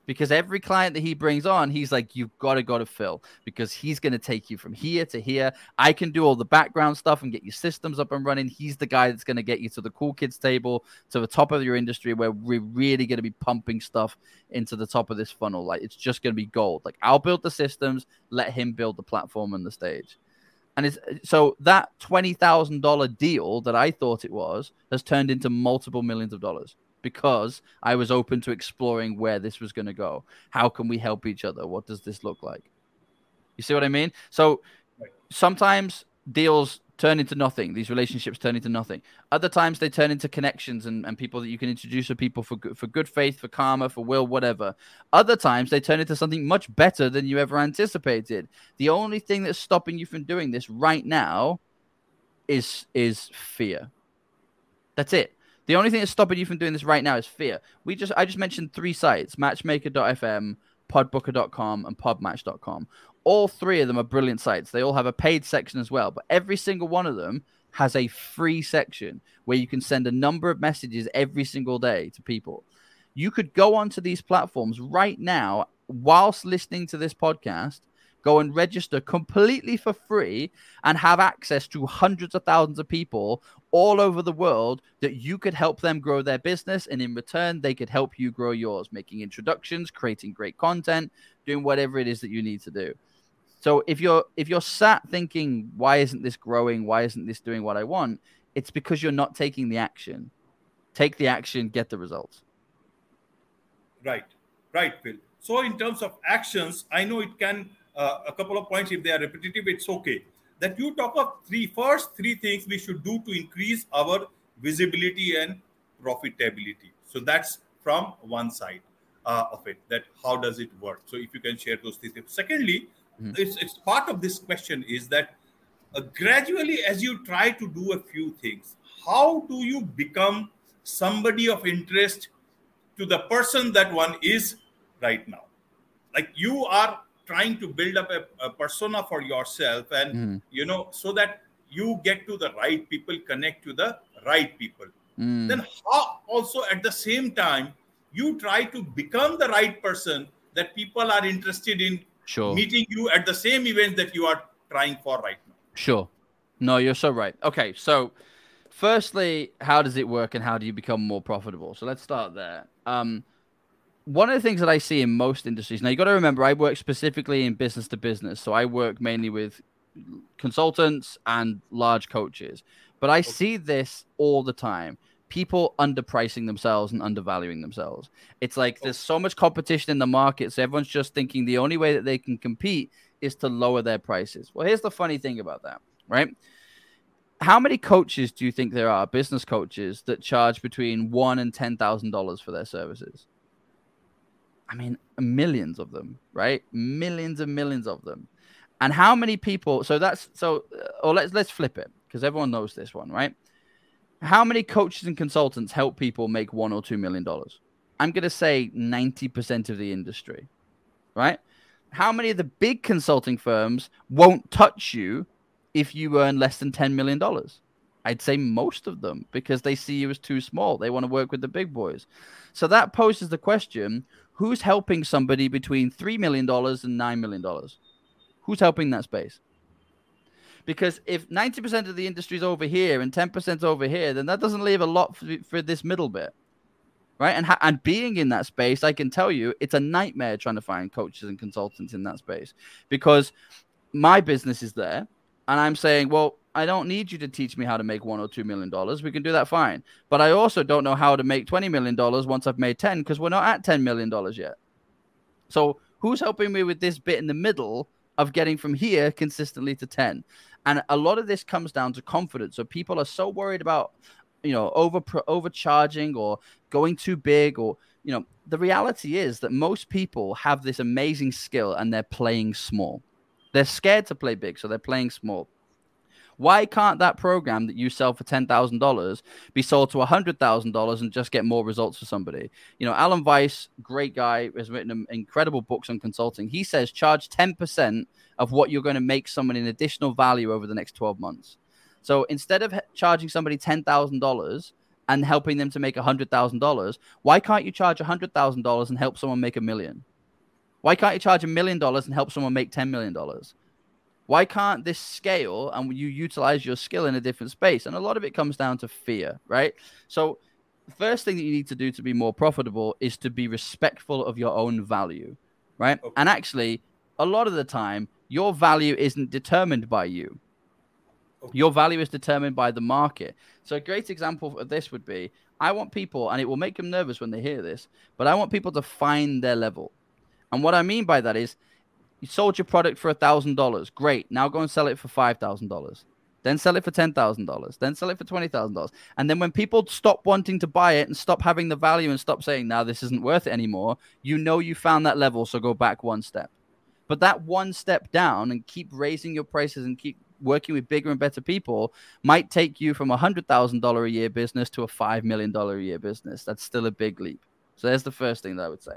Because every client that he brings on, he's like, you've got to go to Phil because he's going to take you from here to here. I can do all the background stuff and get your systems up and running. He's the guy that's going to get you to the cool kids table, to the top of your industry where we're really going to be pumping stuff into the top of this funnel. Like it's just going to be gold. Like I'll build the systems, let him build the platform and the stage. And it's, so that twenty thousand dollar deal that I thought it was has turned into multiple millions of dollars because I was open to exploring where this was going to go. How can we help each other? What does this look like? You see what I mean? So sometimes deals turn into nothing. These relationships turn into nothing. Other times they turn into connections and, and people that you can introduce to people for good, for good faith, for karma, for will, whatever. Other times they turn into something much better than you ever anticipated. The only thing that's stopping you from doing this right now is is fear. That's it. The only thing that's stopping you from doing this right now is fear. We just I just mentioned three sites: matchmaker.fm, podbooker.com, and podmatch.com all three of them are brilliant sites. They all have a paid section as well, but every single one of them has a free section where you can send a number of messages every single day to people. You could go onto these platforms right now whilst listening to this podcast, go and register completely for free and have access to hundreds of thousands of people all over the world that you could help them grow their business and in return they could help you grow yours making introductions creating great content doing whatever it is that you need to do so if you're if you're sat thinking, why isn't this growing? Why isn't this doing what I want? It's because you're not taking the action. Take the action, get the results. Right, right, Phil. So in terms of actions, I know it can uh, a couple of points. If they are repetitive, it's okay. That you talk of three first three things we should do to increase our visibility and profitability. So that's from one side uh, of it. That how does it work? So if you can share those things. Secondly. It's, it's part of this question is that uh, gradually as you try to do a few things how do you become somebody of interest to the person that one is right now like you are trying to build up a, a persona for yourself and mm. you know so that you get to the right people connect to the right people mm. then how also at the same time you try to become the right person that people are interested in sure. Meeting you at the same event that you are trying for right now. Sure. No you're so right. Okay so firstly how does it work and how do you become more profitable? So let's start there. Um one of the things that I see in most industries now you got to remember I work specifically in business to business. So I work mainly with consultants and large coaches. But I see this all the time people underpricing themselves and undervaluing themselves. It's like there's so much competition in the market, so everyone's just thinking the only way that they can compete is to lower their prices. Well, here's the funny thing about that, right? How many coaches do you think there are, business coaches, that charge between one and ten thousand dollars for their services? I mean, millions of them, right? Millions and millions of them. And how many people? So that's so. Uh, or let's let's flip it because everyone knows this one, right? How many coaches and consultants help people make one or two million dollars? I'm going to say 90% of the industry, right? How many of the big consulting firms won't touch you if you earn less than $10 million? I'd say most of them because they see you as too small. They want to work with the big boys. So that poses the question who's helping somebody between $3 million and $9 million? Who's helping that space? Because if 90% of the industry is over here and 10% over here, then that doesn't leave a lot for, for this middle bit. Right. And, ha- and being in that space, I can tell you it's a nightmare trying to find coaches and consultants in that space because my business is there. And I'm saying, well, I don't need you to teach me how to make one or two million dollars. We can do that fine. But I also don't know how to make $20 million once I've made 10 because we're not at $10 million yet. So who's helping me with this bit in the middle of getting from here consistently to 10? And a lot of this comes down to confidence. So people are so worried about, you know, over overcharging or going too big or, you know, the reality is that most people have this amazing skill and they're playing small. They're scared to play big, so they're playing small. Why can't that program that you sell for ten thousand dollars be sold to hundred thousand dollars and just get more results for somebody? You know, Alan Weiss, great guy, has written um, incredible books on consulting. He says charge ten percent of what you're going to make someone in additional value over the next 12 months. So instead of charging somebody $10,000 and helping them to make $100,000, why can't you charge $100,000 and help someone make a million? Why can't you charge a million dollars and help someone make $10 million? Why can't this scale and you utilize your skill in a different space? And a lot of it comes down to fear, right? So, first thing that you need to do to be more profitable is to be respectful of your own value, right? Okay. And actually, a lot of the time, your value isn't determined by you. Your value is determined by the market. So a great example of this would be I want people, and it will make them nervous when they hear this, but I want people to find their level. And what I mean by that is you sold your product for thousand dollars. Great. Now go and sell it for five thousand dollars. then sell it for $10,000, then sell it for $20,000. And then when people stop wanting to buy it and stop having the value and stop saying, now this isn't worth it anymore, you know you found that level. So go back one step. But that one step down and keep raising your prices and keep working with bigger and better people might take you from a $100,000 a year business to a $5 million a year business. That's still a big leap. So there's the first thing that I would say.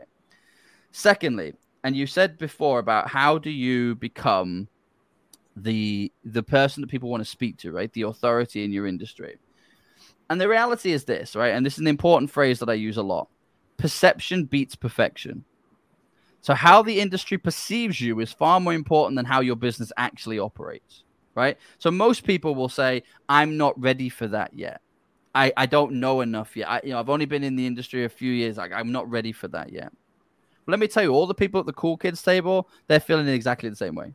Secondly, and you said before about how do you become the the person that people want to speak to, right? The authority in your industry. And the reality is this, right? And this is an important phrase that I use a lot. Perception beats perfection. So how the industry perceives you is far more important than how your business actually operates, right? So most people will say, "I'm not ready for that yet. I, I don't know enough yet. I, you know, I've only been in the industry a few years. Like, I'm not ready for that yet." Let me tell you, all the people at the cool kids table, they're feeling exactly the same way.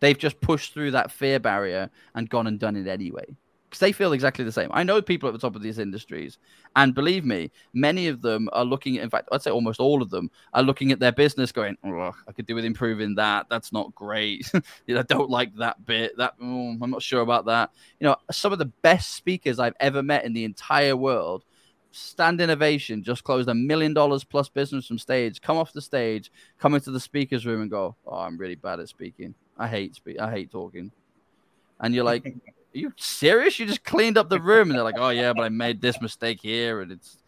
They've just pushed through that fear barrier and gone and done it anyway. Because they feel exactly the same. I know people at the top of these industries, and believe me, many of them are looking in fact, I'd say almost all of them are looking at their business going, oh, I could do with improving that. That's not great. *laughs* I don't like that bit. That oh, I'm not sure about that. You know, some of the best speakers I've ever met in the entire world stand innovation just closed a million dollars plus business from stage come off the stage come into the speakers room and go oh i'm really bad at speaking. I hate speak i hate talking. And you're like *laughs* are you serious? You just cleaned up the room. And they're like oh yeah but i made this mistake here. And it's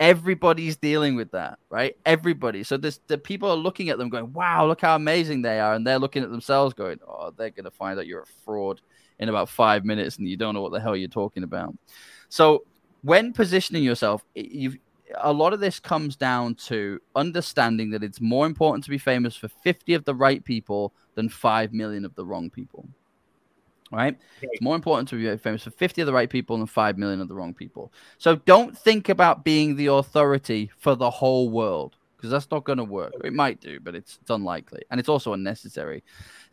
everybody's dealing with that right? Everybody. So this the people are looking at them going wow look how amazing they are. And they're looking at themselves going oh they're going to find out you're a fraud in about five minutes and you don't know what the hell you're talking about. So when positioning yourself, you've a lot of this comes down to understanding that it's more important to be famous for 50 of the right people than 5 million of the wrong people. Right? It's more important to be famous for 50 of the right people than 5 million of the wrong people. So don't think about being the authority for the whole world because that's not going to work. It might do, but it's, it's unlikely. And it's also unnecessary.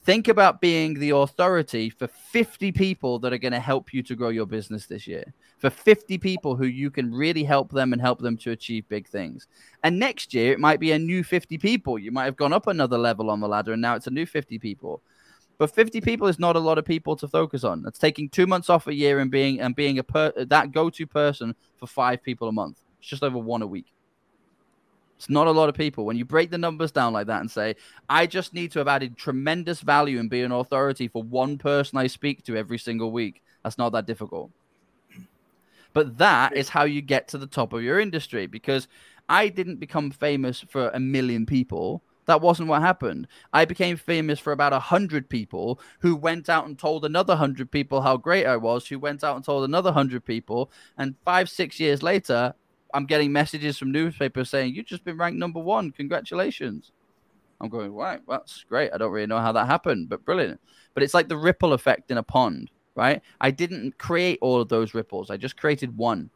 Think about being the authority for 50 people that are going to help you to grow your business this year. For 50 people who you can really help them and help them to achieve big things. And next year, it might be a new 50 people. You might have gone up another level on the ladder, and now it's a new 50 people. But 50 people is not a lot of people to focus on. That's taking two months off a year and being and being a per, that go-to person for five people a month. It's just over one a week. It's not a lot of people. When you break the numbers down like that and say, I just need to have added tremendous value and be an authority for one person I speak to every single week, that's not that difficult. But that is how you get to the top of your industry because I didn't become famous for a million people. That wasn't what happened. I became famous for about a hundred people who went out and told another hundred people how great I was, who went out and told another hundred people. And five, six years later, I'm getting messages from newspapers saying you've just been ranked number one. Congratulations. I'm going right. That's great. I don't really know how that happened, but brilliant. But it's like the ripple effect in a pond, right? I didn't create all of those ripples. I just created one.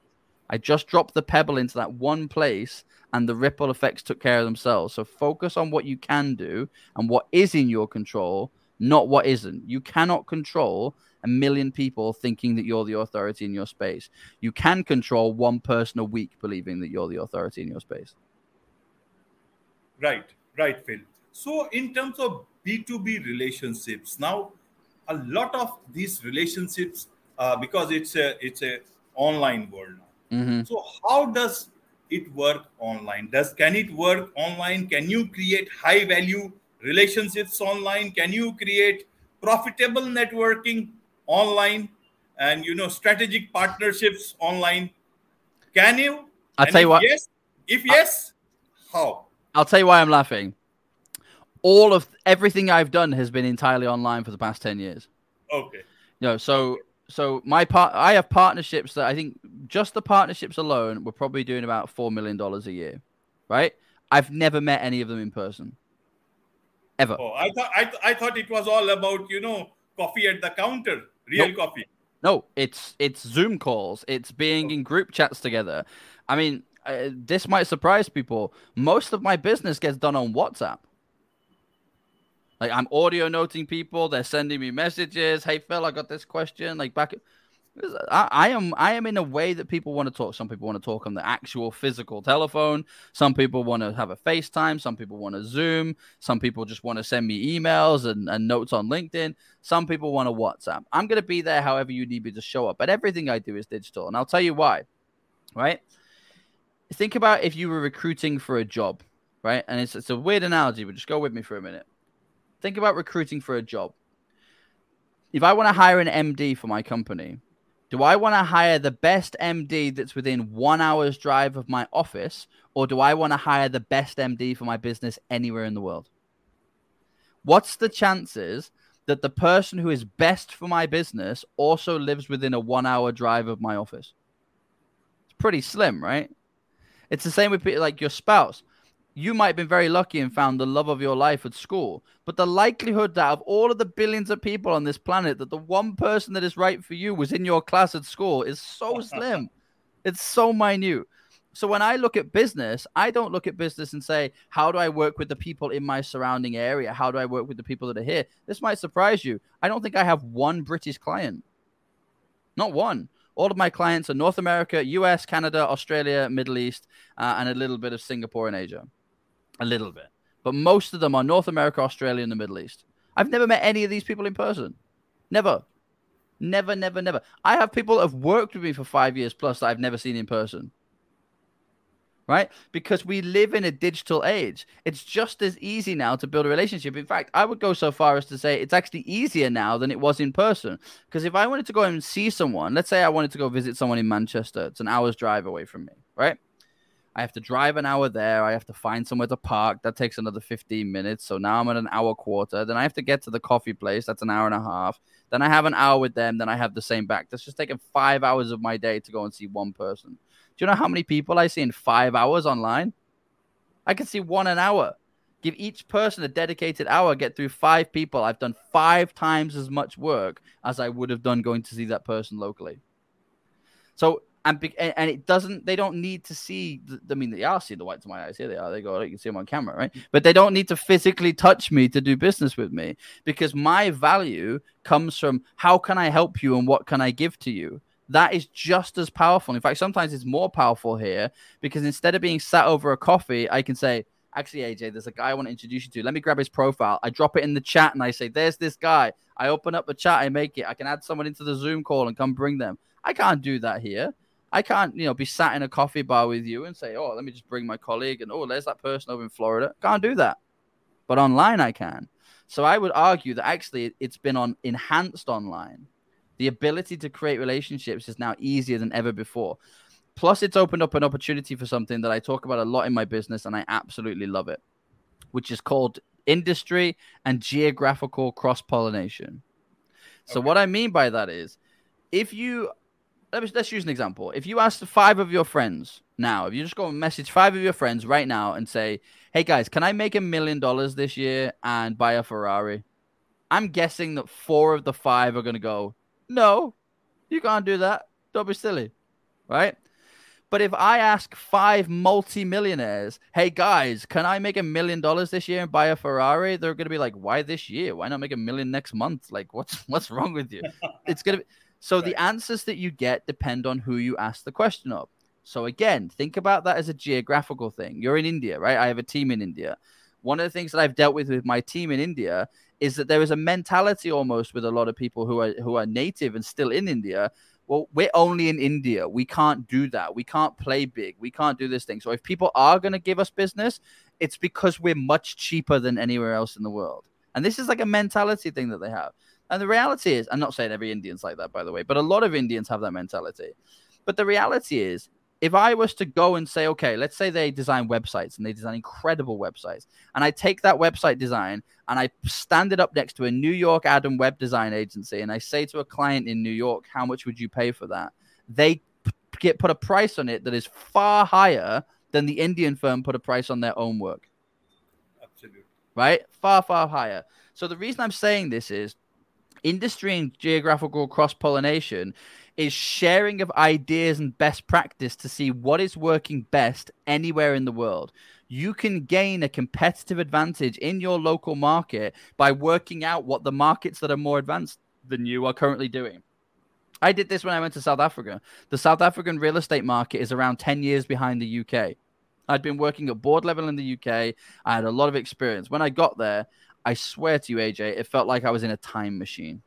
I just dropped the pebble into that one place, and the ripple effects took care of themselves. So focus on what you can do and what is in your control, not what isn't. You cannot control a million people thinking that you're the authority in your space. You can control one person a week believing that you're the authority in your space. Right, right, Phil. So, in terms of B2B relationships, now a lot of these relationships, uh, because it's a it's a online world now. Mm-hmm. So, how does it work online? Does can it work online? Can you create high value relationships online? Can you create profitable networking online and you know strategic partnerships online? Can you? I'll and tell you what. yes if yes I, how? I'll tell you why i'm laughing. All of everything i've done has been entirely online for the past 10 years. Okay. You know so so my part i have partnerships that i think just the partnerships alone we're probably doing about four million dollars a year right? I've never met any of them in person ever oh i thought I, th- I thought it was all about you know coffee at the counter real nope. coffee. No, it's it's Zoom calls. It's being in group chats together. I mean, uh, this might surprise people. Most of my business gets done on WhatsApp. Like I'm audio noting people. They're sending me messages. Hey Phil, I got this question. Like back, I, I, am I am in a way that people want to talk. Some people want to talk on the actual physical telephone. Some people want to have a FaceTime. Some people want to Zoom. Some people just want to send me emails and, and notes on LinkedIn. Some people want to WhatsApp. I'm going to be there however you need me to show up. But everything I do is digital. And I'll tell you why. Right? Think about if you were recruiting for a job, right? And it's, it's a weird analogy, but just go with me for a minute. Think about recruiting for a job. If I want to hire an MD for my company, do I want to hire the best MD that's within one hour's drive of my office, or do I want to hire the best MD for my business anywhere in the world? What's the chances that the person who is best for my business also lives within a one hour drive of my office? It's pretty slim, right? It's the same with people like your spouse you might have been very lucky and found the love of your life at school. But the likelihood that of all of the billions of people on this planet, that the one person that is right for you was in your class at school is so *laughs* slim. it's so minute. So when I look at business, I don't look at business and say, how do I work with the people in my surrounding area? How do I work with the people that are here? This might surprise you. I don't think I have one British client. Not one. All of my clients are North America, US, Canada, Australia, Middle East, uh, and a little bit of Singapore and Asia a little bit, but most of them are North America, Australia, and the Middle East. I've never met any of these people in person. Never. Never, never, never. I have people that have worked with me for five years plus that I've never seen in person. Right? Because we live in a digital age. It's just as easy now to build a relationship. In fact, I would go so far as to say it's actually easier now than it was in person. Because if I wanted to go and see someone, let's say I wanted to go visit someone in Manchester, it's an hour's drive away from me, right? I have to drive an hour there. I have to find somewhere to park. That takes another 15 minutes. So now I'm at an hour quarter. Then I have to get to the coffee place. That's an hour and a half. Then I have an hour with them. Then I have the same back. That's just taking five hours of my day to go and see one person. Do you know how many people I see in five hours online? I can see one an hour. Give each person a dedicated hour, get through five people. I've done five times as much work as I would have done going to see that person locally. So and be, and it doesn't. They don't need to see. I mean, they are seeing the whites of my eyes. Here they are. They go. Oh, you can see them on camera, right? Mm. But they don't need to physically touch me to do business with me because my value comes from how can I help you and what can I give to you. That is just as powerful. In fact, sometimes it's more powerful here because instead of being sat over a coffee, I can say, actually, AJ, there's a guy I want to introduce you to. Let me grab his profile. I drop it in the chat and I say, there's this guy. I open up the chat, I make it. I can add someone into the Zoom call and come bring them. I can't do that here. I can't, you know, be sat in a coffee bar with you and say, "Oh, let me just bring my colleague," and "Oh, there's that person over in Florida." Can't do that, but online I can. So I would argue that actually it's been on enhanced online. The ability to create relationships is now easier than ever before. Plus, it's opened up an opportunity for something that I talk about a lot in my business, and I absolutely love it, which is called industry and geographical cross pollination. So, okay. what I mean by that is if you let's, let's use an example. If you ask five of your friends now, if you just go and message five of your friends right now and say, hey guys, can I make a million dollars this year and buy a Ferrari? I'm guessing that four of the five are going to go, no, you can't do that. Don't be silly. Right? But if I ask five multi-millionaires, hey guys, can I make a million dollars this year and buy a Ferrari? They're gonna be like, why this year? Why not make a million next month? Like, what's *laughs* what's wrong with you? it's gonna be so right. the answers that you get depend on who you ask the question of. So again, think about that as a geographical thing. You're in India, right? I have a team in India. One of the things that I've dealt with with my team in India is that there is a mentality almost with a lot of people who are who are native and still in India. Well, we're only in India. We can't do that. We can't play big. We can't do this thing. So if people are going to give us business, it's because we're much cheaper than anywhere else in the world. And this is like a mentality thing that they have. And the reality is, I'm not saying every Indian's like that, by the way, but a lot of Indians have that mentality. But the reality is, if I was to go and say, okay, let's say they design websites and they design incredible websites, and I take that website design and I stand it up next to a New York Adam web design agency, and I say to a client in New York, how much would you pay for that? They get put a price on it that is far higher than the Indian firm put a price on their own work. Absolutely. Right? Far, far higher. So the reason I'm saying this is industry and geographical cross pollination is sharing of ideas and best practice to see what is working best anywhere in the world. You can gain a competitive advantage in your local market by working out what the markets that are more advanced than you are currently doing. I did this when I went to South Africa. The South African real estate market is around 10 years behind the UK. I'd been working at board level in the UK. I had a lot of experience. When I got there, I swear to you, AJ, it felt like I was in a time machine.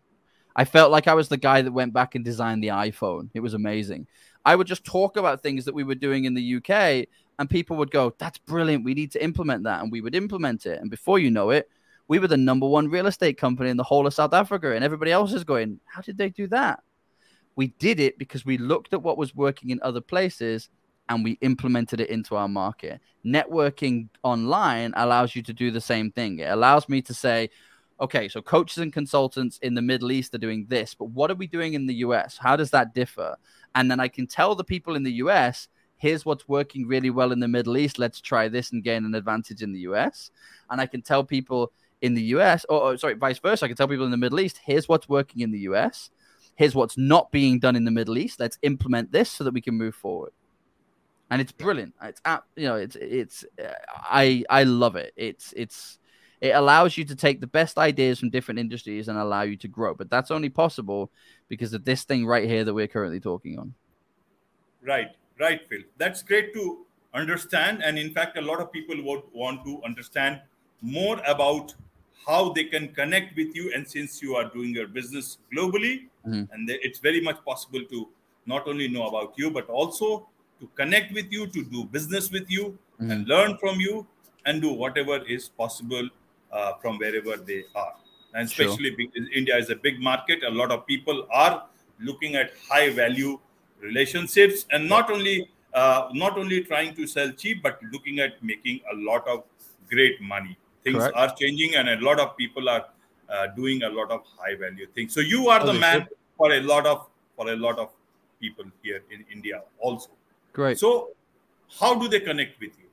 I felt like I was the guy that went back and designed the iPhone. It was amazing. I would just talk about things that we were doing in the UK, and people would go, That's brilliant. We need to implement that. And we would implement it. And before you know it, we were the number one real estate company in the whole of South Africa. And everybody else is going, How did they do that? We did it because we looked at what was working in other places and we implemented it into our market. Networking online allows you to do the same thing. It allows me to say, okay, so coaches and consultants in the Middle East are doing this, but what are we doing in the US? How does that differ? And then I can tell the people in the US, here's what's working really well in the Middle East. Let's try this and gain an advantage in the US. And I can tell people in the US, or, or sorry, vice versa, I can tell people in the Middle East, here's what's working in the US. Here's what's not being done in the Middle East. Let's implement this so that we can move forward and it's brilliant. It's you know, it's it's uh, I I love it. It's it's it allows you to take the best ideas from different industries and allow you to grow. But that's only possible because of this thing right here that we're currently talking on. Right, right, Phil. That's great to understand, and in fact, a lot of people would want to understand more about how they can connect with you. And since you are doing your business globally, mm-hmm. and it's very much possible to not only know about you but also to connect with you, to do business with you, mm-hmm. and learn from you, and do whatever is possible uh, from wherever they are. And especially sure. because India is a big market, a lot of people are looking at high value relationships, and not only uh, not only trying to sell cheap, but looking at making a lot of great money. Things Correct. are changing, and a lot of people are uh, doing a lot of high value things. So you are oh, the man for a lot of for a lot of people here in India also. Great. So, how do they connect with you?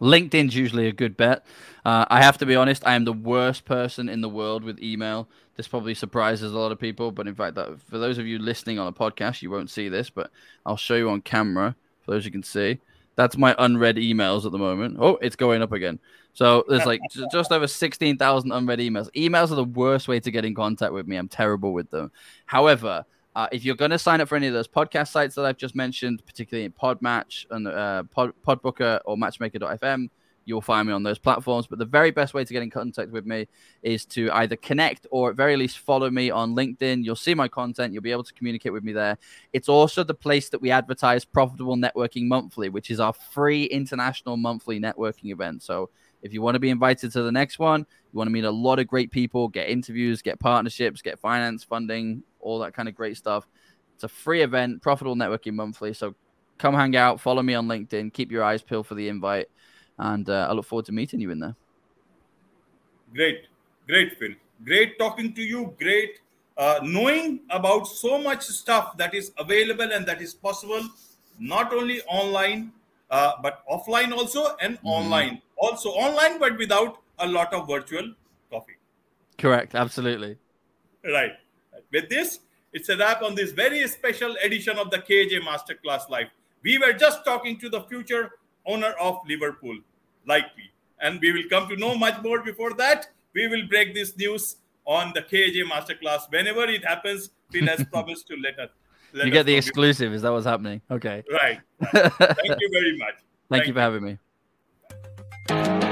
LinkedIn's usually a good bet. Uh, I have to be honest, I am the worst person in the world with email. This probably surprises a lot of people, but in fact, that, for those of you listening on a podcast, you won't see this, but I'll show you on camera for those you can see. That's my unread emails at the moment. Oh, it's going up again. So there's like just over 16,000 unread emails. Emails are the worst way to get in contact with me. I'm terrible with them. However, uh, if you're going to sign up for any of those podcast sites that I've just mentioned, particularly in Podmatch and uh, Pod, Podbooker or Matchmaker.fm, you'll find me on those platforms. But the very best way to get in contact with me is to either connect or at very least follow me on LinkedIn. You'll see my content. You'll be able to communicate with me there. It's also the place that we advertise Profitable Networking Monthly, which is our free international monthly networking event. So if you want to be invited to the next one, you want to meet a lot of great people, get interviews, get partnerships, get finance, funding, all that kind of great stuff. It's a free event, Profitable Networking Monthly. So come hang out, follow me on LinkedIn, keep your eyes peeled for the invite, and uh, I look forward to meeting you in there. Great, great, Phil. Great talking to you. Great uh, knowing about so much stuff that is available and that is possible, not only online uh, but offline also and mm-hmm. online. Also online, but without a lot of virtual coffee. Correct. Absolutely. Right. With this, it's a wrap on this very special edition of the KJ Masterclass Live. We were just talking to the future owner of Liverpool, likely. And we will come to know much more before that. We will break this news on the KJ Masterclass whenever it happens. Phil has *laughs* promised to let us. Let you get the exclusive. Is that what's happening? Okay. Right. *laughs* Thank you very much. Thank, Thank you for you. having me.